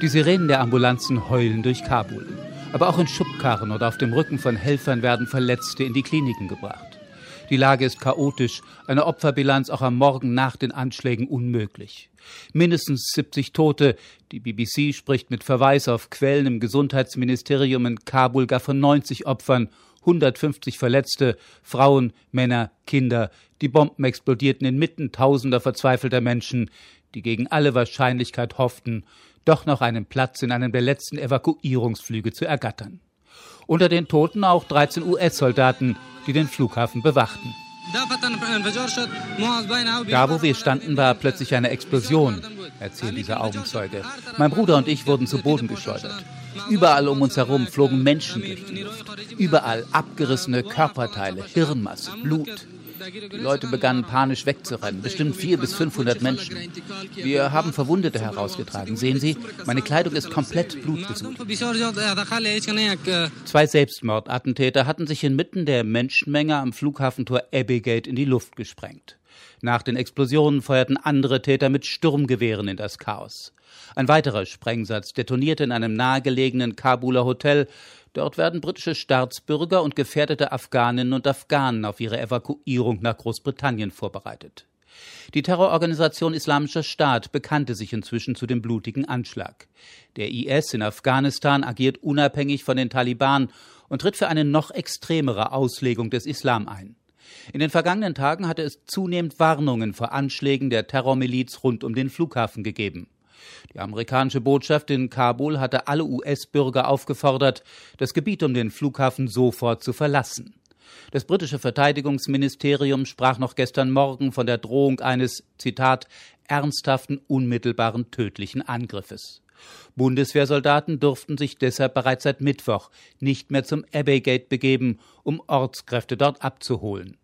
Die Sirenen der Ambulanzen heulen durch Kabul. Aber auch in Schubkarren oder auf dem Rücken von Helfern werden Verletzte in die Kliniken gebracht. Die Lage ist chaotisch, eine Opferbilanz auch am Morgen nach den Anschlägen unmöglich. Mindestens 70 Tote. Die BBC spricht mit Verweis auf Quellen im Gesundheitsministerium in Kabul gar von 90 Opfern, 150 Verletzte, Frauen, Männer, Kinder. Die Bomben explodierten inmitten tausender verzweifelter Menschen, die gegen alle Wahrscheinlichkeit hofften, doch noch einen Platz in einem der letzten Evakuierungsflüge zu ergattern. Unter den Toten auch 13 US-Soldaten, die den Flughafen bewachten. Da, wo wir standen, war plötzlich eine Explosion, erzählt dieser Augenzeuge. Mein Bruder und ich wurden zu Boden geschleudert. Überall um uns herum flogen Menschen durch die Luft. Überall abgerissene Körperteile, Hirnmasse, Blut. Die Leute begannen panisch wegzurennen, bestimmt 400 bis 500 Menschen. Wir haben Verwundete herausgetragen. Sehen Sie, meine Kleidung ist komplett blutbesudelt. Zwei Selbstmordattentäter hatten sich inmitten der Menschenmenge am Flughafentor Abbygate in die Luft gesprengt. Nach den Explosionen feuerten andere Täter mit Sturmgewehren in das Chaos. Ein weiterer Sprengsatz detonierte in einem nahegelegenen Kabuler Hotel, Dort werden britische Staatsbürger und gefährdete Afghaninnen und Afghanen auf ihre Evakuierung nach Großbritannien vorbereitet. Die Terrororganisation Islamischer Staat bekannte sich inzwischen zu dem blutigen Anschlag. Der IS in Afghanistan agiert unabhängig von den Taliban und tritt für eine noch extremere Auslegung des Islam ein. In den vergangenen Tagen hatte es zunehmend Warnungen vor Anschlägen der Terrormiliz rund um den Flughafen gegeben. Die amerikanische Botschaft in Kabul hatte alle US-Bürger aufgefordert, das Gebiet um den Flughafen sofort zu verlassen. Das britische Verteidigungsministerium sprach noch gestern Morgen von der Drohung eines, Zitat, ernsthaften, unmittelbaren tödlichen Angriffes. Bundeswehrsoldaten durften sich deshalb bereits seit Mittwoch nicht mehr zum Abbey begeben, um Ortskräfte dort abzuholen.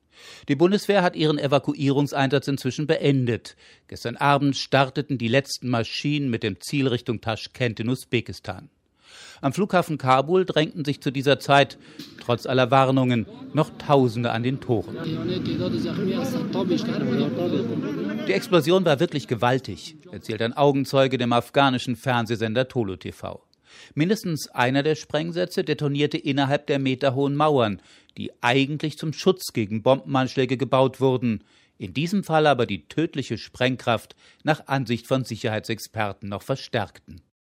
Die Bundeswehr hat ihren Evakuierungseinsatz inzwischen beendet. Gestern Abend starteten die letzten Maschinen mit dem Ziel Richtung Taschkent in Usbekistan. Am Flughafen Kabul drängten sich zu dieser Zeit, trotz aller Warnungen, noch Tausende an den Toren. Die Explosion war wirklich gewaltig, erzählt ein Augenzeuge dem afghanischen Fernsehsender Tolo TV. Mindestens einer der Sprengsätze detonierte innerhalb der meterhohen Mauern, die eigentlich zum Schutz gegen Bombenanschläge gebaut wurden, in diesem Fall aber die tödliche Sprengkraft nach Ansicht von Sicherheitsexperten noch verstärkten